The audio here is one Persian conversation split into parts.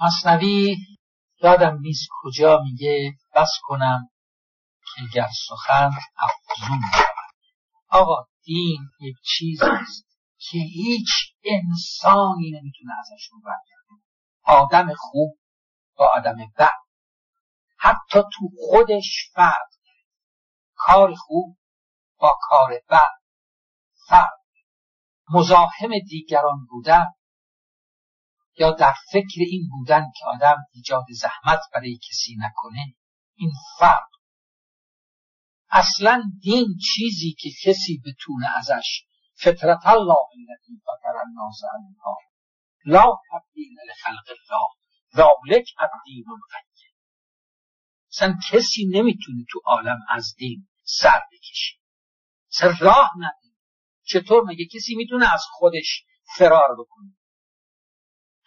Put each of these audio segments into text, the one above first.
مصنوی یادم نیست کجا میگه بس کنم که گر سخن افزون. آقا دین یک چیزی است که هیچ انسانی نمی‌تونه ازش رو برگرده آدم خوب با آدم بد. حتی تو خودش فرد. کار خوب با کار بد فرد. مزاحم دیگران بودن یا در فکر این بودن که آدم ایجاد زحمت برای کسی نکنه این فرق. اصلا دین چیزی که کسی بتونه ازش فطرت الله التي فطر الناس علیها لا تبدیل لخلق الله ذالک الدین القیم. اصلا کسی نمی‌تونه تو عالم از دین سر بکشه. سر راه نداره. چطور؟ مگه کسی می‌تونه از خودش فرار بکنه؟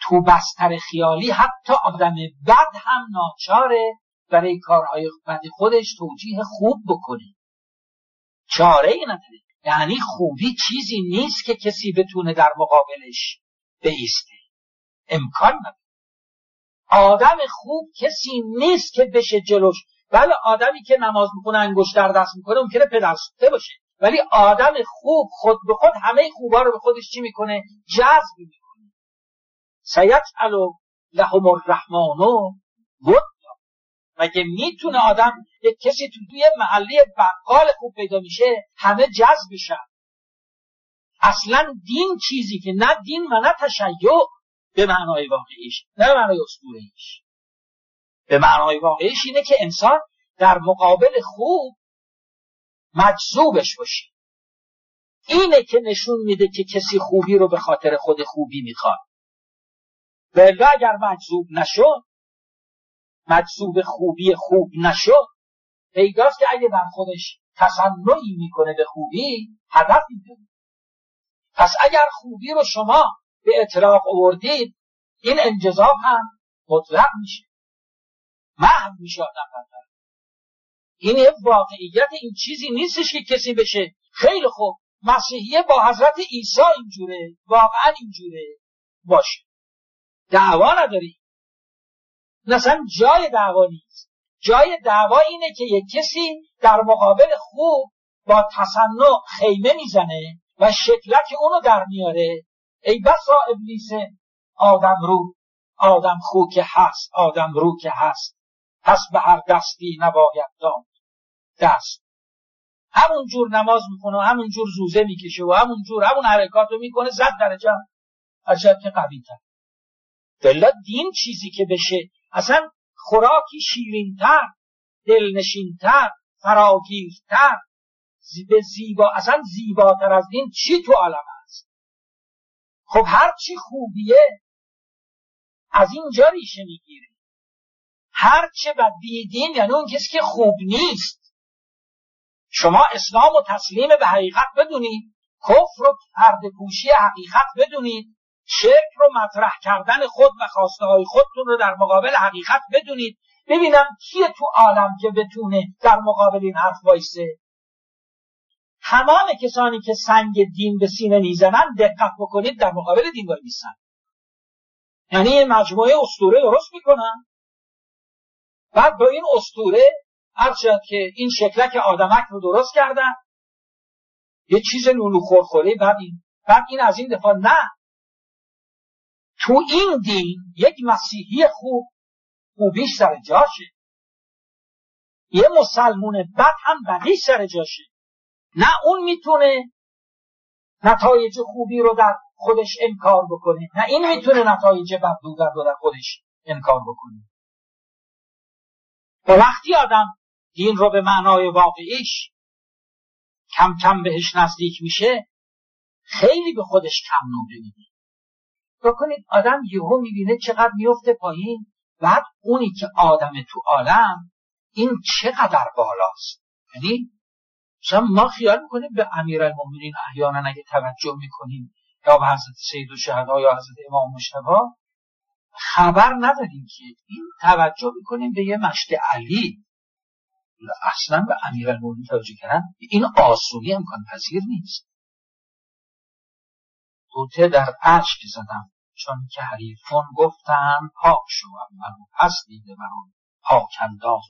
تو بستر خیالی حتی آدم بد هم ناچاره برای کارهای بد خودش توجیه خوب بکنه. چاره ای نداره. یعنی خوبی چیزی نیست که کسی بتونه در مقابلش بیسته. امکان نداره. آدم خوب کسی نیست که بشه جلوش. بله آدمی که نماز می‌کنه انگشت در دست می‌کنه ممکنه پدر باشه. ولی آدم خوب خود به خود همه خوبا رو به خودش چی می‌کنه؟ جذب می‌کنه. سیجعل لهم الرحمن ود مگه می‌تونه آدم یک کسی تو توی محلی بقال خوب پیدا میشه همه جذب بشن؟ اصلا دین چیزی که نه دین و نه تشیع به معنای واقعیش نه به معنای اسطوره‌ایش. به معنای واقعیش اینه که انسان در مقابل خوب مجذوبش باشه. اینه که نشون میده که کسی خوبی رو به خاطر خود خوبی می‌خواد. و اگر مجذوب نشد مجذوب خوبی خوب نشد پیداست که اگه در خودش تصنعی می‌کنه به خوبی هدف میده پس اگر خوبی رو شما به اطلاق آوردید این انجذاب هم مطلق میشه. محو میشه آدم این یه واقعیت این چیزی نیستش که کسی بشه خیلی خوب مسیحیه با حضرت عیسی اینجوره واقعا اینجوره باشه. دعوا نداری. مثلا جای دعوا نیست. جای دعوا اینه که یک کسی در مقابل خوب با تصنع خیمه می‌زنه و شکلت اونو در میاره. ای بسا ابلیس آدم رو آدم خو که هست آدم رو که هست. پس به هر دستی نباید داد دست. همون جور نماز می‌کنه و همون جور زوزه می‌کشه و همون جور همون حرکات رو می‌کنه زد درجه. هرچند که قوی تر دین چیزی که بشه. اصلا خوراکی شیرینتر دلنشینتر فراگیرتر. به زیبا اصلا زیباتر از دین چی تو عالم هست خب هر چی خوبیه از اینجا ریشه می‌گیره. هر چه بد بیدین یعنی اون کسی که خوب نیست. شما اسلام و تسلیم به حقیقت بدونید. کفر و پرده پوشی حقیقت بدونید. شرک رو مطرح کردن خود و خواسته های خودتون رو در مقابل حقیقت بدونید. ببینم کیه تو عالم که بتونه در مقابل این حرف وایسه. تمام کسانی که سنگ دین به سینه می‌زنن دقت بکنید در مقابل دین وای میسن یعنی یه مجموعه استوره درست می‌کنن. بعد با این استوره هر که این شکلک آدمک رو درست کردن. یه چیز لولو خورخوره بعد این بعد این از این دفاع نه. تو این دین یک مسیحی خوب خوبیش سر جاشه یه مسلمون بد هم بدی سر جاشه نه اون می‌تونه نتایج خوبی رو در خودش انکار بکنه نه این می‌تونه نتایج بد رو در خودش انکار بکنه. و وقتی آدم دین رو به معنای واقعیش کم کم بهش نزدیک میشه خیلی به خودش کم نوده میده بکنید آدم یهو می‌بینه چقدر میفته پایین. بعد اونی که آدم تو عالم این چقدر بالاست؟ یعنی مثلا ما خیال می‌کنیم به امیر المومنین احیانا اگه توجه می‌کنیم یا به حضرت سید و شهدا یا حضرت امام مشتبا خبر نداریم که این توجه می‌کنیم به یه مشت علی. اصلا به امیر المومنین توجه کردن این آسونی امکان پذیر نیست. توته در عشق زدم چون که حریفون گفتند پاک شو من پس دیده بر آن پاک انداز.